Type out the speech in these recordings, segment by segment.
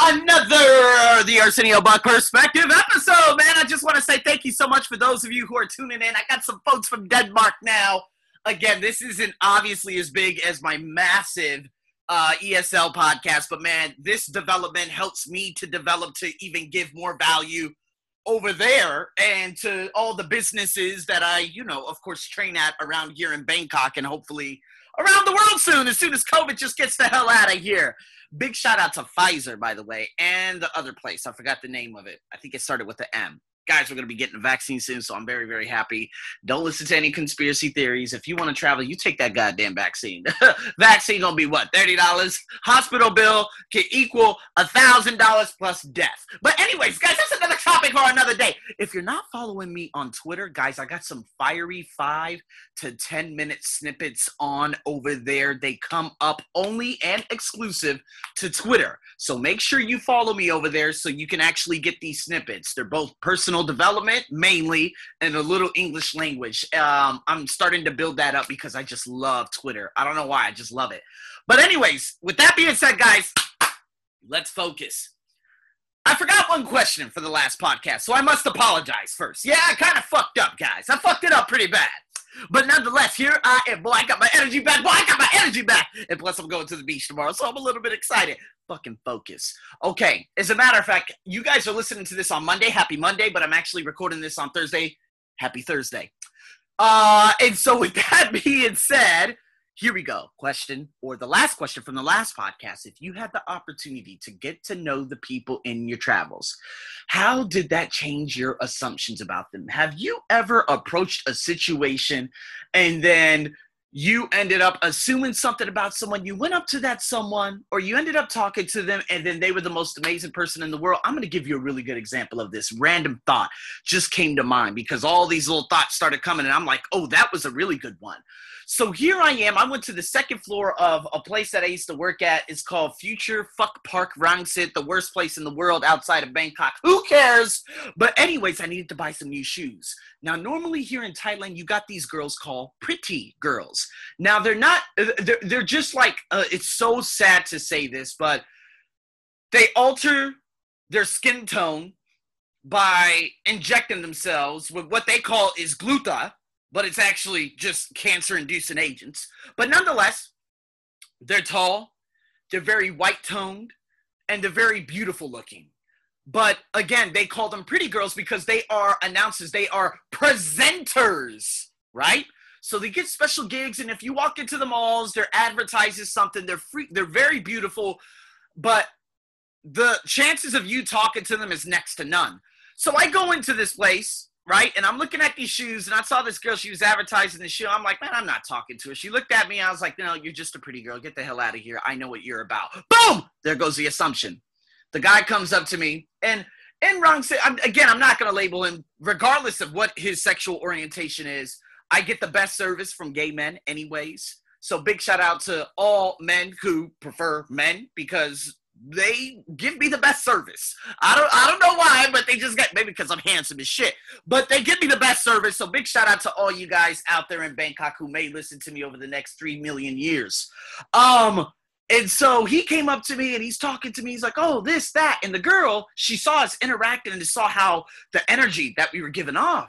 another the Arsenio Buck Perspective episode, man. I just want to say thank you so much for those of you who are tuning in. I got some folks from Denmark now. Again, this isn't obviously as big as my massive uh, ESL podcast, but man, this development helps me to develop to even give more value over there and to all the businesses that I, you know, of course, train at around here in Bangkok and hopefully around the world soon, as soon as COVID just gets the hell out of here. Big shout out to Pfizer, by the way, and the other place. I forgot the name of it. I think it started with the M guys, we're going to be getting a vaccine soon, so I'm very, very happy. Don't listen to any conspiracy theories. If you want to travel, you take that goddamn vaccine. vaccine gonna be what thirty dollars. Hospital bill can equal a thousand dollars plus death. But anyways, guys, that's another topic for another day. If you're not following me on Twitter, guys, I got some fiery five to ten minute snippets on over there. They come up only and exclusive to Twitter. So make sure you follow me over there so you can actually get these snippets. They're both personal personal development mainly and a little English language. Um, I'm starting to build that up because I just love Twitter. I don't know why, I just love it. But, anyways, with that being said, guys, let's focus. I forgot one question for the last podcast, so I must apologize first. Yeah, I kind of fucked up, guys. I fucked it up pretty bad. But nonetheless, here I am. Boy, I got my energy back. Boy, I got my energy back. And plus, I'm going to the beach tomorrow, so I'm a little bit excited. Fucking focus. Okay, as a matter of fact, you guys are listening to this on Monday. Happy Monday, but I'm actually recording this on Thursday. Happy Thursday. Uh, and so, with that being said, here we go. Question or the last question from the last podcast. If you had the opportunity to get to know the people in your travels, how did that change your assumptions about them? Have you ever approached a situation and then you ended up assuming something about someone. You went up to that someone, or you ended up talking to them, and then they were the most amazing person in the world. I'm going to give you a really good example of this. Random thought just came to mind because all these little thoughts started coming, and I'm like, oh, that was a really good one. So here I am. I went to the second floor of a place that I used to work at. It's called Future Fuck Park Rangsit, the worst place in the world outside of Bangkok. Who cares? But anyways, I needed to buy some new shoes. Now, normally here in Thailand, you got these girls called pretty girls. Now, they're not, they're, they're just like, uh, it's so sad to say this, but they alter their skin tone by injecting themselves with what they call is gluta, but it's actually just cancer inducing agents. But nonetheless, they're tall, they're very white toned, and they're very beautiful looking. But again, they call them pretty girls because they are announcers, they are presenters, right? So they get special gigs, and if you walk into the malls, they're advertising something. They're free, they're very beautiful, but the chances of you talking to them is next to none. So I go into this place, right? And I'm looking at these shoes, and I saw this girl. She was advertising the shoe. I'm like, man, I'm not talking to her. She looked at me. I was like, no, you're just a pretty girl. Get the hell out of here. I know what you're about. Boom! There goes the assumption. The guy comes up to me, and wrong. I'm, again, I'm not going to label him, regardless of what his sexual orientation is. I get the best service from gay men, anyways. So big shout out to all men who prefer men because they give me the best service. I don't I don't know why, but they just get maybe because I'm handsome as shit. But they give me the best service. So big shout out to all you guys out there in Bangkok who may listen to me over the next three million years. Um and so he came up to me and he's talking to me. He's like, "Oh, this, that," and the girl, she saw us interacting and saw how the energy that we were giving off.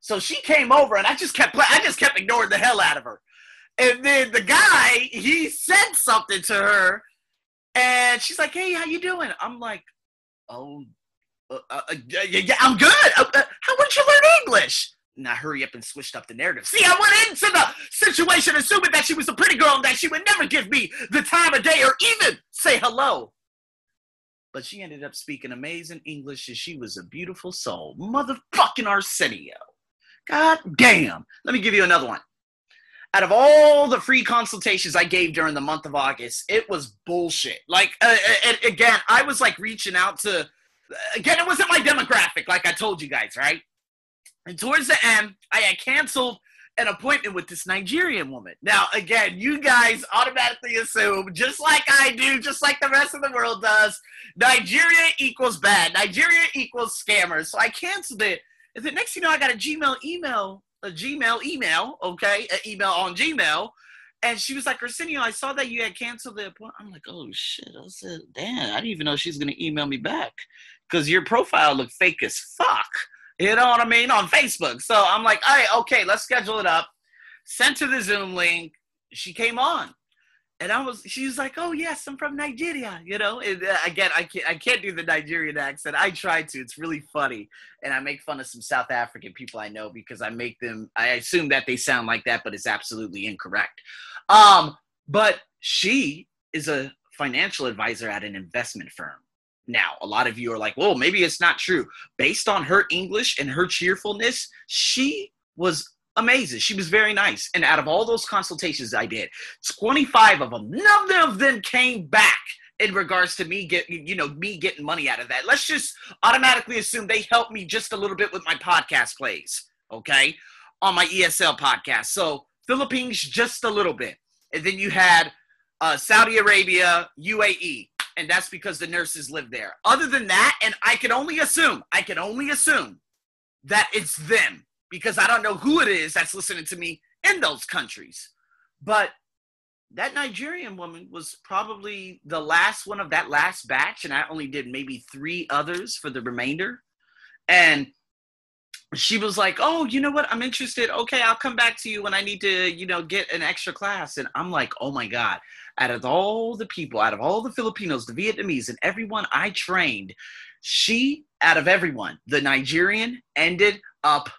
So she came over and I just kept, I just kept ignoring the hell out of her. And then the guy, he said something to her, and she's like, "Hey, how you doing?" I'm like, "Oh, uh, uh, uh yeah, yeah, I'm good. Uh, uh, how would you learn English?" Now hurry up and switched up the narrative. See, I went into the situation assuming that she was a pretty girl and that she would never give me the time of day or even say hello. But she ended up speaking amazing English and she was a beautiful soul. Motherfucking Arsenio. God damn. Let me give you another one. Out of all the free consultations I gave during the month of August, it was bullshit. Like, uh, uh again, I was like reaching out to, again, it wasn't my demographic, like I told you guys, right? And towards the end, I had canceled an appointment with this Nigerian woman. Now, again, you guys automatically assume, just like I do, just like the rest of the world does, Nigeria equals bad. Nigeria equals scammers. So I canceled it. And the next you know, I got a Gmail email, a Gmail email, okay, an email on Gmail. And she was like, Arsenio, I saw that you had canceled the appointment. I'm like, oh shit. I said, damn, I didn't even know she's gonna email me back. Cause your profile looked fake as fuck. You know what I mean? On Facebook. So I'm like, all right, okay, let's schedule it up. Sent her the Zoom link. She came on and I was, she was like, "Oh yes, I'm from Nigeria," you know. And uh, again, I can't, I can't do the Nigerian accent. I try to; it's really funny, and I make fun of some South African people I know because I make them. I assume that they sound like that, but it's absolutely incorrect. Um, but she is a financial advisor at an investment firm. Now, a lot of you are like, "Well, maybe it's not true." Based on her English and her cheerfulness, she was amazing. She was very nice. And out of all those consultations I did, 25 of them, none of them came back in regards to me get you know me getting money out of that. Let's just automatically assume they helped me just a little bit with my podcast plays, okay? On my ESL podcast. So Philippines just a little bit. And then you had uh, Saudi Arabia, UAE, and that's because the nurses live there. Other than that, and I can only assume, I can only assume that it's them because I don't know who it is that's listening to me in those countries. But that Nigerian woman was probably the last one of that last batch, and I only did maybe three others for the remainder. And she was like, "Oh, you know what? I'm interested. Okay, I'll come back to you when I need to, you know, get an extra class." And I'm like, "Oh my god! Out of all the people, out of all the Filipinos, the Vietnamese, and everyone I trained, she, out of everyone, the Nigerian ended up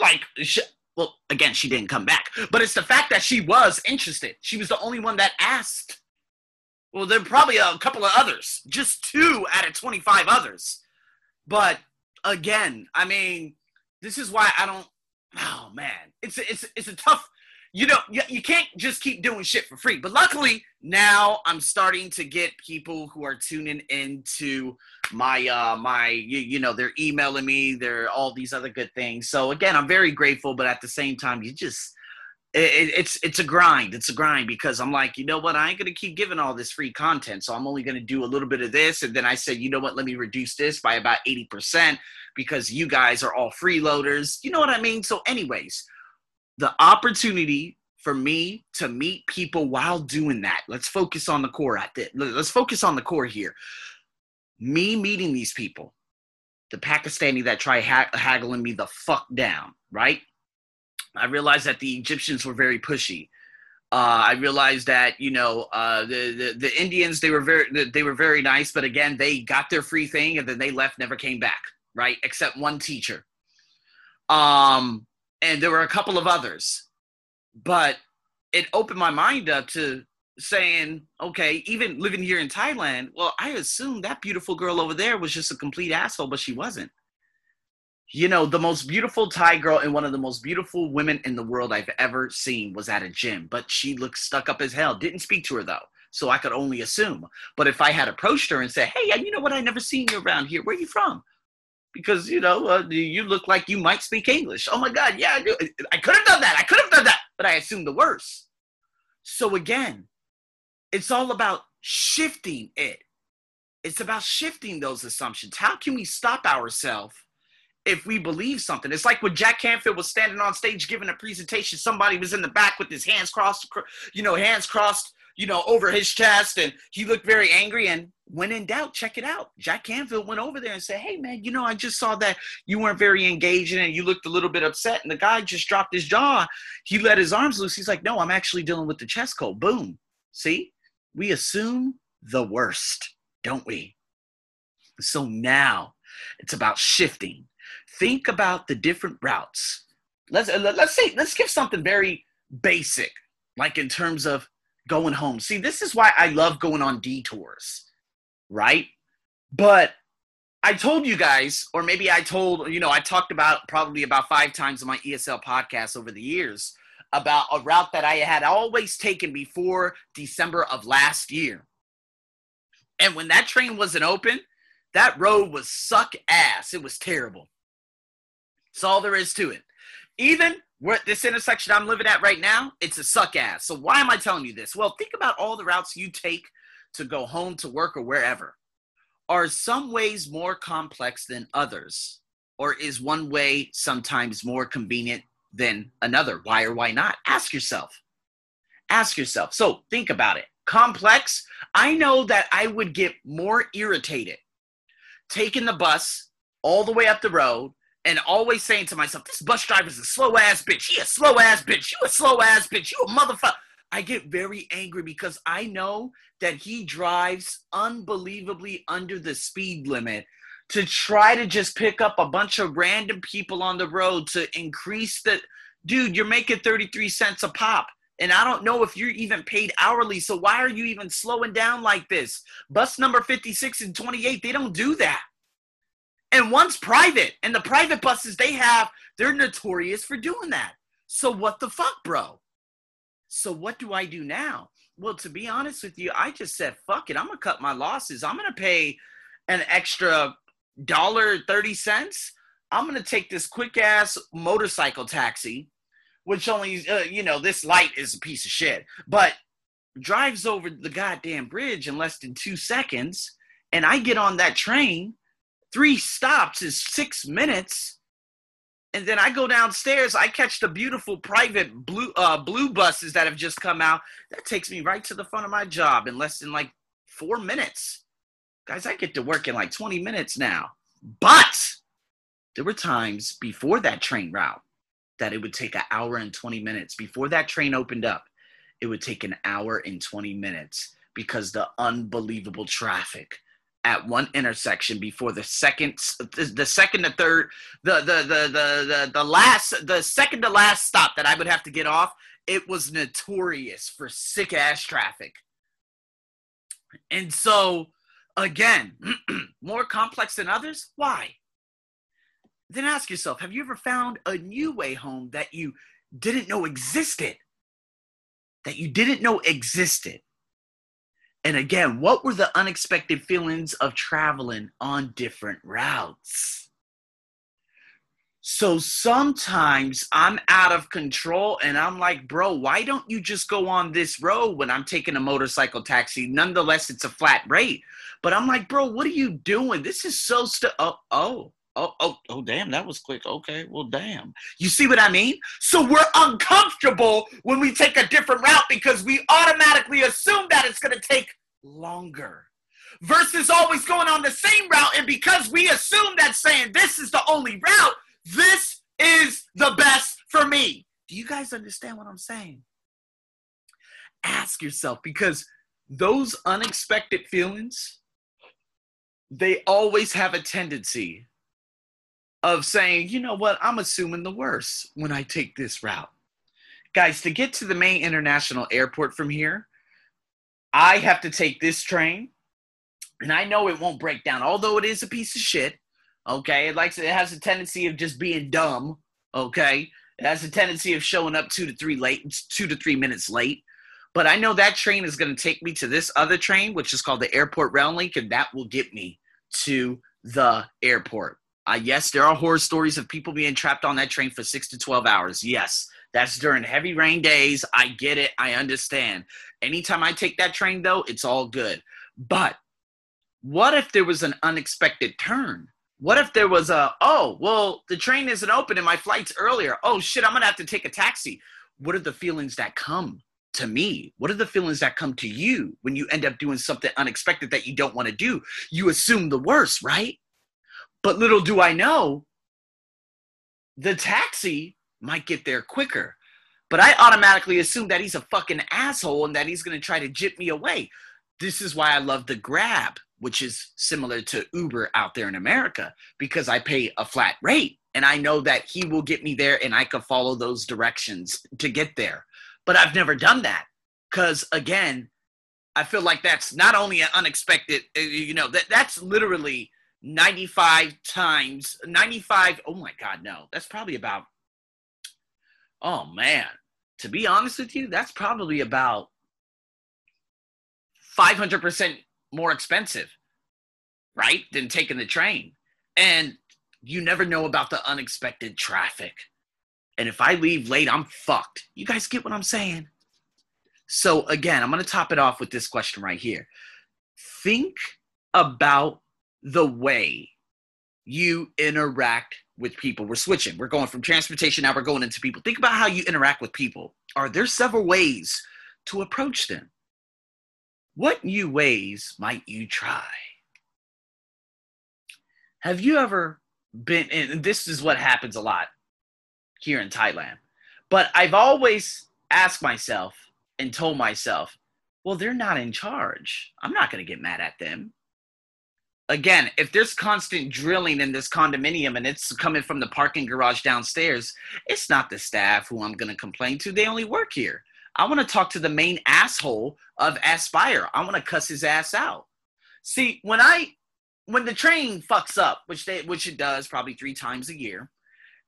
like she, well again she didn't come back. But it's the fact that she was interested. She was the only one that asked. Well there are probably a couple of others. Just two out of 25 others. But again i mean this is why i don't oh man. It's it's it's a tough you know, you, you can't just keep doing shit for free. But luckily, now I'm starting to get people who are tuning into my uh my you, you know they're emailing me they're all these other good things. So again i'm very grateful but at the same time you just it, it's it's a grind. It's a grind because i'm like you know what? I ain't gonna keep giving all this free content. So i'm only gonna do a little bit of this. And then i said you know what? Let me reduce this by about 80% because you guys are all freeloaders. You know what i mean? So anyways the opportunity for me to meet people while doing that. Let's focus on the core at it. Let's focus on the core here. Me meeting these people, the Pakistani that try ha- haggling me the fuck down, right? I realized that the Egyptians were very pushy. Uh, I realized that you know uh, the, the, the Indians they were very they were very nice, but again they got their free thing and then they left, never came back, right? Except one teacher. Um, and there were a couple of others, but it opened my mind up to saying, okay, even living here in Thailand, well, I assumed that beautiful girl over there was just a complete asshole, but she wasn't. You know, the most beautiful Thai girl and one of the most beautiful women in the world I've ever seen was at a gym, but she looked stuck up as hell. Didn't speak to her though, so I could only assume. But if I had approached her and said, "Hey, you know what? I never seen you around here. Where are you from?" Because you know uh, you look like you might speak English. Oh my God, yeah, I do. I could have done that. I could have done that, but I assumed the worst. So again, it's all about shifting it. It's about shifting those assumptions. How can we stop ourselves if we believe something? It's like when Jack Canfield was standing on stage giving a presentation. Somebody was in the back with his hands crossed, you know, hands crossed you know, over his chest and he looked very angry. And when in doubt, check it out. Jack Canfield went over there and said, Hey, man, you know, I just saw that you weren't very engaging and you looked a little bit upset. And the guy just dropped his jaw. He let his arms loose. He's like, No, I'm actually dealing with the chest cold. Boom. See, we assume the worst, don't we? So now it's about shifting. Think about the different routes. Let's uh, let's say let's give something very basic, like in terms of going home. See, this is why I love going on detours, right? But I told you guys, or maybe I told, you know, I talked about probably about five times in my ESL podcast over the years about a route that I had always taken before December of last year. And when that train wasn't open, that road was suck ass. It was terrible. That's all there is to it. Even we're this intersection I'm living at right now, it's a suck ass. So why am I telling you this? Well, think about all the routes you take to go home to work or wherever. Are some ways more complex than others? Or is one way sometimes more convenient than another. Why or why not? Ask yourself. Ask yourself. So think about it. Complex, I know that I would get more irritated taking the bus all the way up the road and always saying to myself, this bus driver's a slow ass bitch. He a slow ass bitch. You a slow ass bitch. You a motherfucker. I get very angry because I know that he drives unbelievably under the speed limit to try to just pick up a bunch of random people on the road to increase the dude, you're making 33 cents a pop. And I don't know if you're even paid hourly. So why are you even slowing down like this? Bus number 56 and 28, they don't do that. And one's private. And the private buses they have, they're notorious for doing that. So what the fuck, bro? So what do I do now? Well, to be honest with you, I just said, fuck it. I'm going to cut my losses. I'm going to pay an extra dollar 30 cents. I'm going to take this quick ass motorcycle taxi which only uh, you know this light is a piece of shit, but drives over the goddamn bridge in less than two seconds, and I get on that train. Three stops is six minutes, and then I go downstairs. I catch the beautiful private blue uh, blue buses that have just come out. That takes me right to the front of my job in less than like four minutes. Guys, I get to work in like 20 minutes now. But there were times before that train route that it would take an hour and 20 minutes. Before that train opened up, it would take an hour and 20 minutes because the unbelievable traffic at one intersection before the second the second to third the the the the the, the last the second to last stop that I would have to get off it was notorious for sick ass traffic and so again more complex than others why then ask yourself have you ever found a new way home that you didn't know existed? That you didn't know existed. And again, what were the unexpected feelings of traveling on different routes? So sometimes I'm out of control and I'm like, bro, why don't you just go on this road when I'm taking a motorcycle taxi? Nonetheless, it's a flat rate. But I'm like, bro, what are you doing? This is so stu- oh, oh, Oh, oh, oh, damn, that was quick. Okay, well, damn. You see what I mean? So we're uncomfortable when we take a different route because we automatically assume that it's going to take longer versus always going on the same route. And because we assume that saying this is the only route, this is the best for me. Do you guys understand what I'm saying? Ask yourself because those unexpected feelings, they always have a tendency of saying, you know what, I'm assuming the worst when I take this route. Guys, to get to the main international airport from here, I have to take this train, and I know it won't break down, although it is a piece of shit. Okay, it likes it has a tendency of just being dumb. Okay, it has a tendency of showing up two to three late, two to three minutes late. But I know that train is going to take me to this other train, which is called the Airport Rail Link, and that will get me to the airport. Uh, yes, there are horror stories of people being trapped on that train for six to 12 hours. Yes, that's during heavy rain days. I get it. I understand. Anytime I take that train, though, it's all good. But what if there was an unexpected turn? What if there was a, oh, well, the train isn't open and my flight's earlier. Oh, shit, I'm going to have to take a taxi. What are the feelings that come to me? What are the feelings that come to you when you end up doing something unexpected that you don't want to do? You assume the worst, right? But little do I know, the taxi might get there quicker. But I automatically assume that he's a fucking asshole and that he's going to try to jip me away. This is why I love the Grab, which is similar to Uber out there in America, because I pay a flat rate and I know that he will get me there and I can follow those directions to get there. But I've never done that because, again, I feel like that's not only an unexpected, uh, you know, that that's literally 95 times 95 oh my god no that's probably about oh man to be honest with you that's probably about 500% more expensive right than taking the train. And you never know about the unexpected traffic. And if i leave late i'm fucked. You guys get what i'm saying? So again i'm going to top it off with this question right here. Think about the way you interact with people. We're switching. We're going from transportation now we're going into people. Think about how you interact with people. Are there several ways to approach them? What new ways might you try? Have you ever been and this is what happens a lot here in Thailand. But I've always asked myself and told myself, well, they're not in charge. I'm not going to get mad at them again, if there's constant drilling in this condominium and it's coming from the parking garage downstairs, it's not the staff who I'm going to complain to. They only work here. I want to talk to the main asshole of Aspire. I want to cuss his ass out. See, when I when the train fucks up, which they which it does probably three times a year,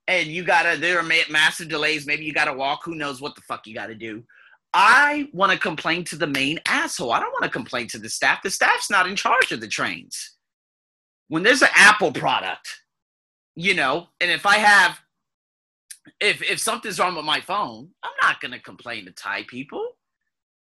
and you gotta there are massive delays. Maybe you gotta walk. Who knows what the fuck you gotta do? I want to complain to the main asshole. I don't want to complain to the staff. The staff's not in charge of the trains when there's an Apple product, you know, and if I have, if if something's wrong with my phone, I'm not gonna complain to Thai people.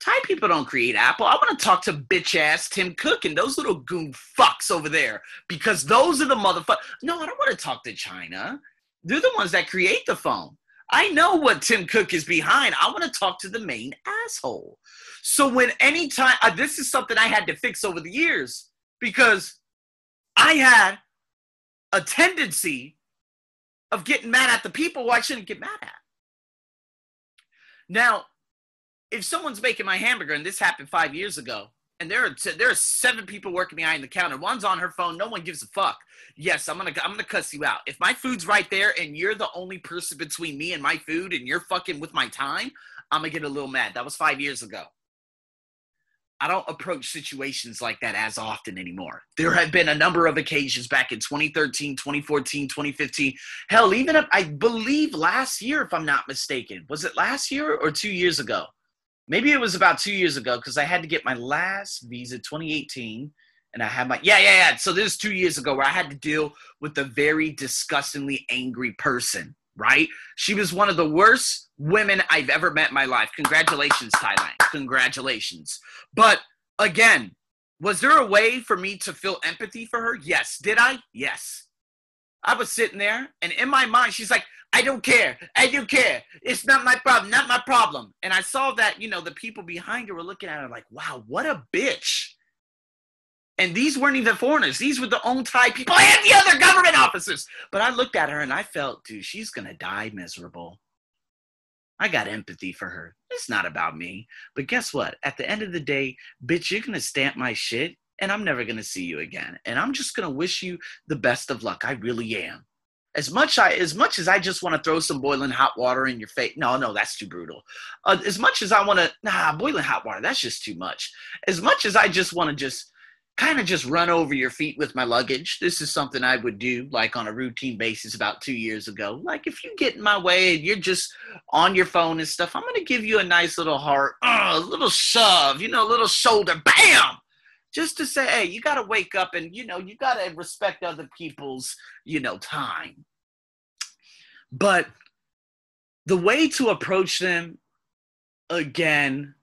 Thai people don't create Apple. I want to talk to bitch ass Tim Cook and those little goon fucks over there because those are the motherfuckers. No, I don't want to talk to China. They're the ones that create the phone. I know what Tim Cook is behind. I want to talk to the main asshole. So when anytime uh, this is something I had to fix over the years because I had a tendency of getting mad at the people who I shouldn't get mad at. Now, if someone's making my hamburger, and this happened five years ago, and there are there are seven people working behind the counter. One's on her phone. No one gives a fuck. Yes, I'm gonna I'm gonna cuss you out. If my food's right there and you're the only person between me and my food, and you're fucking with my time, I'm gonna get a little mad. That was five years ago. I don't approach situations like that as often anymore. There have been a number of occasions back in 2013, 2014, 2015. Hell, even if, I believe last year, if I'm not mistaken. Was it last year or two years ago? Maybe it was about two years ago because I had to get my last visa 2018 and I had my yeah, yeah, yeah. So this is two years ago where I had to deal with a very disgustingly angry person, right? She was one of the worst women I've ever met in my life. Congratulations, Thailand. Congratulations. But again, was there a way for me to feel empathy for her? Yes. Did I? Yes. I was sitting there, and in my mind, she's like, I don't care. I don't care. It's not my problem. Not my problem. And I saw that, you know, the people behind her were looking at her like, wow, what a bitch. And these weren't even foreigners. These were the own Thai people and the other government officers. But I looked at her and I felt, dude, she's going to die miserable. I got empathy for her. It's not about me. But guess what? At the end of the day, bitch, you're gonna stamp my shit and I'm never gonna see you again. And I'm just gonna wish you the best of luck. I really am. As much I as much as I just want to throw some boiling hot water in your face. No, no, that's too brutal. Uh, as much as I want to, nah, boiling hot water, that's just too much. As much as I just want to just kind of just run over your feet with my luggage. This is something I would do like on a routine basis about two years ago. Like if you get in my way and you're just on your phone and stuff, I'm gonna give you a nice little heart, uh, a little shove, you know, a little shoulder, bam, just to say, hey, you gotta wake up and you know you gotta respect other people's you know time. But the way to approach them again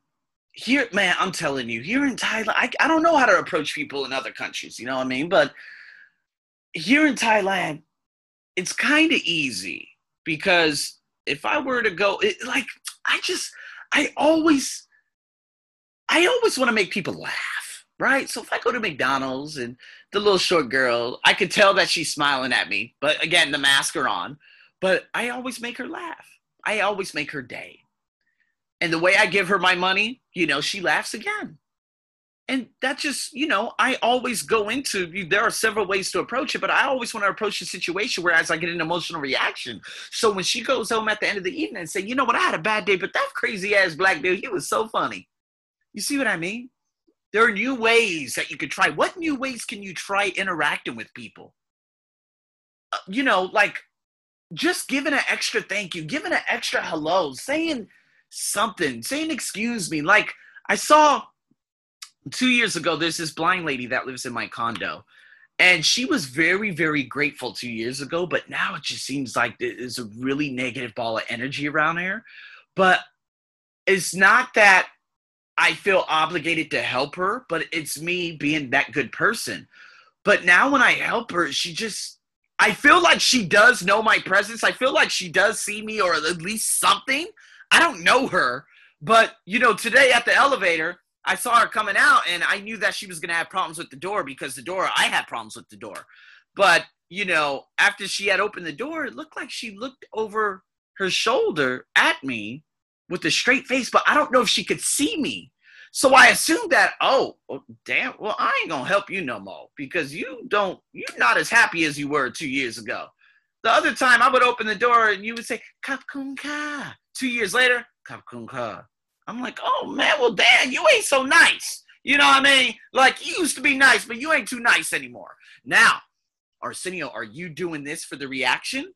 here, man, I'm telling you, here in Thailand, I, I don't know how to approach people in other countries, you know what I mean? But here in Thailand, it's kind of easy because if I were to go, it, like, I just, I always, I always want to make people laugh, right? So if I go to McDonald's and the little short girl, I could tell that she's smiling at me, but again, the mask are on, but I always make her laugh. I always make her day. And the way I give her my money, you know, she laughs again. And that just, you know, I always go into there are several ways to approach it, but I always want to approach the situation whereas I get an emotional reaction. So when she goes home at the end of the evening and say, you know what, I had a bad day, but that crazy ass black dude, he was so funny. You see what I mean? There are new ways that you could try. What new ways can you try interacting with people? Uh, you know, like just giving an extra thank you, giving an extra hello, saying something, saying excuse me. Like I saw two years ago, there's this blind lady that lives in my condo. And she was very, very grateful two years ago, but now it just seems like there's a really negative ball of energy around here. But it's not that I feel obligated to help her, but it's me being that good person. But now when I help her, she just I feel like she does know my presence. I feel like she does see me or at least something. I don't know her, but you know, today at the elevator, I saw her coming out and I knew that she was going to have problems with the door because the door, I had problems with the door. But, you know, after she had opened the door, it looked like she looked over her shoulder at me with a straight face, but I don't know if she could see me. So I assumed that, oh, well, damn, well, I ain't gonna help you no more because you don't, you're not as happy as you were two years ago. The other time I would open the door and you would say, Kapkun Ka. Two years later, Kapkun Ka. I'm like, oh man, well, Dan, you ain't so nice. You know what I mean? Like, you used to be nice, but you ain't too nice anymore. Now, Arsenio, are you doing this for the reaction?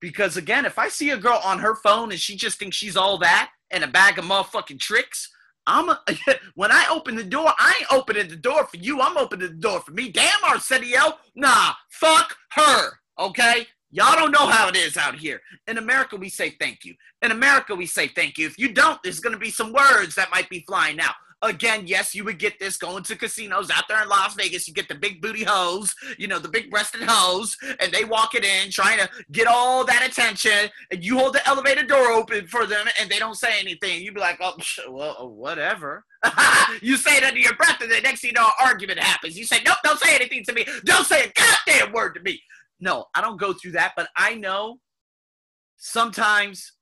Because again, if I see a girl on her phone and she just thinks she's all that and a bag of motherfucking tricks, I'm a, when I open the door, I ain't opening the door for you. I'm opening the door for me. Damn, Arsenio. Nah, fuck her. Okay? Y'all don't know how it is out here. In America, we say thank you. In America, we say thank you. If you don't, there's going to be some words that might be flying out. Again, yes, you would get this going to casinos out there in Las Vegas. You get the big booty hoes, you know, the big breasted hoes, and they walk it in trying to get all that attention. And you hold the elevator door open for them, and they don't say anything. You'd be like, oh, well, uh, whatever. you say it under your breath, and the next thing you know, an argument happens. You say, nope, don't say anything to me. Don't say a goddamn word to me. No, I don't go through that, but I know sometimes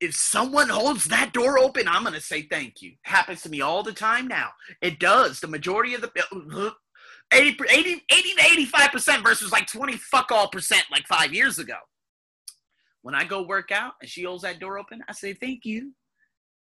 if someone holds that door open, I'm going to say thank you. Happens to me all the time now. It does. The majority of the 80, 80, 80 to 85% versus like 20 fuck all percent like five years ago. When I go work out and she holds that door open, I say thank you.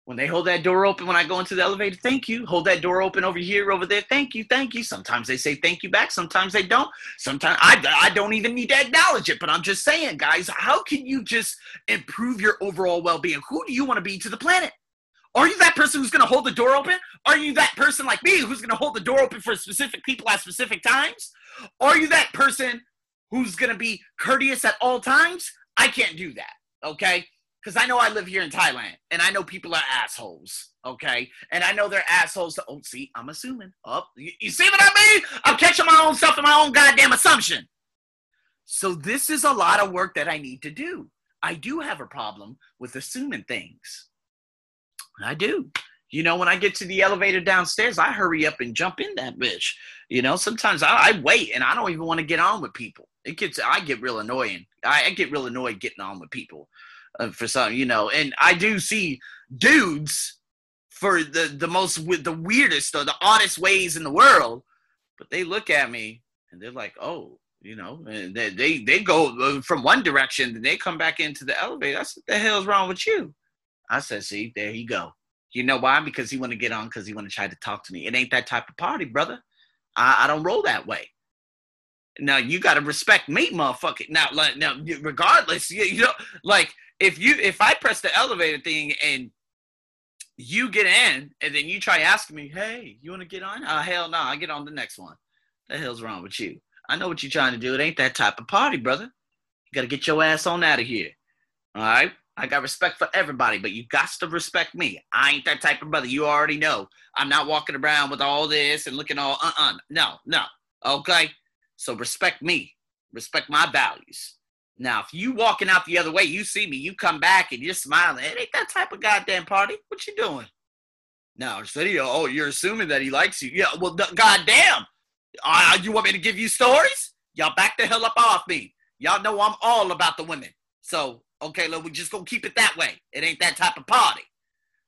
When they hold that door open when I go into the elevator, thank you. Hold that door open over here, over there, thank you, thank you. Sometimes they say thank you back, sometimes they don't. Sometimes I, I don't even need to acknowledge it, but I'm just saying, guys, how can you just improve your overall well being? Who do you want to be to the planet? Are you that person who's going to hold the door open? Are you that person like me who's going to hold the door open for specific people at specific times? Are you that person who's going to be courteous at all times? I can't do that. Okay because I know I live here in Thailand and I know people are assholes, okay? And I know they're assholes. To, oh, see, I'm assuming. Oh, you, you see what I mean? I'm catching my own stuff in my own goddamn assumption. So this is a lot of work that I need to do. I do have a problem with assuming things. I do. You know, when I get to the elevator downstairs, I hurry up and jump in that bitch. You know, sometimes I, I wait and I don't even want to get on with people. It gets, I get real annoying. I, I get real annoyed getting on with people for some, you know. And I do see dudes for the the most with the weirdest or the oddest ways in the world, but they look at me and they're like, oh, you know, and they they, they go uh, from one direction and they come back into the elevator. I said, the hell's wrong with you? I said, see, there you go. You know why? Because he want to get on because he want to try to talk to me. It ain't that type of party, brother. I, I don't roll that way. Now you got to respect me, motherfucker. Now, like, now, regardless, you, you know, like if you if I press the elevator thing and you get in and then you try asking me, hey, you want to get on? Oh, hell no, I get on the next one. The hell's wrong with you? I know what you're trying to do. It ain't that type of party, brother. You got to get your ass on out of here. All right? I got respect for everybody, but you got to respect me. I ain't that type of brother. You already know. I'm not walking around with all this and looking all uh uh No, no. Okay? So respect me. Respect my values. Now, if you walking out the other way, you see me, you come back and you're smiling. It ain't that type of goddamn party. What you doing? Now, studio. Oh, you're assuming that he likes you. Yeah. Well, goddamn. Uh, you want me to give you stories? Y'all back the hell up off me. Y'all know I'm all about the women. So, okay, look, we just gonna keep it that way. It ain't that type of party.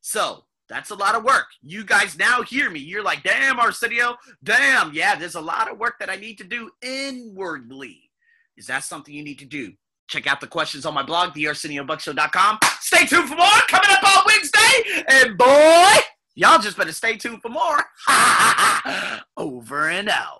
So that's a lot of work. You guys now hear me. You're like, damn, Arsenio, damn. Yeah, there's a lot of work that I need to do inwardly. Is that something you need to do? Check out the questions on my blog, thearseniobuckshow.com. Stay tuned for more coming up on Wednesday. And boy, y'all just better stay tuned for more. Over and out.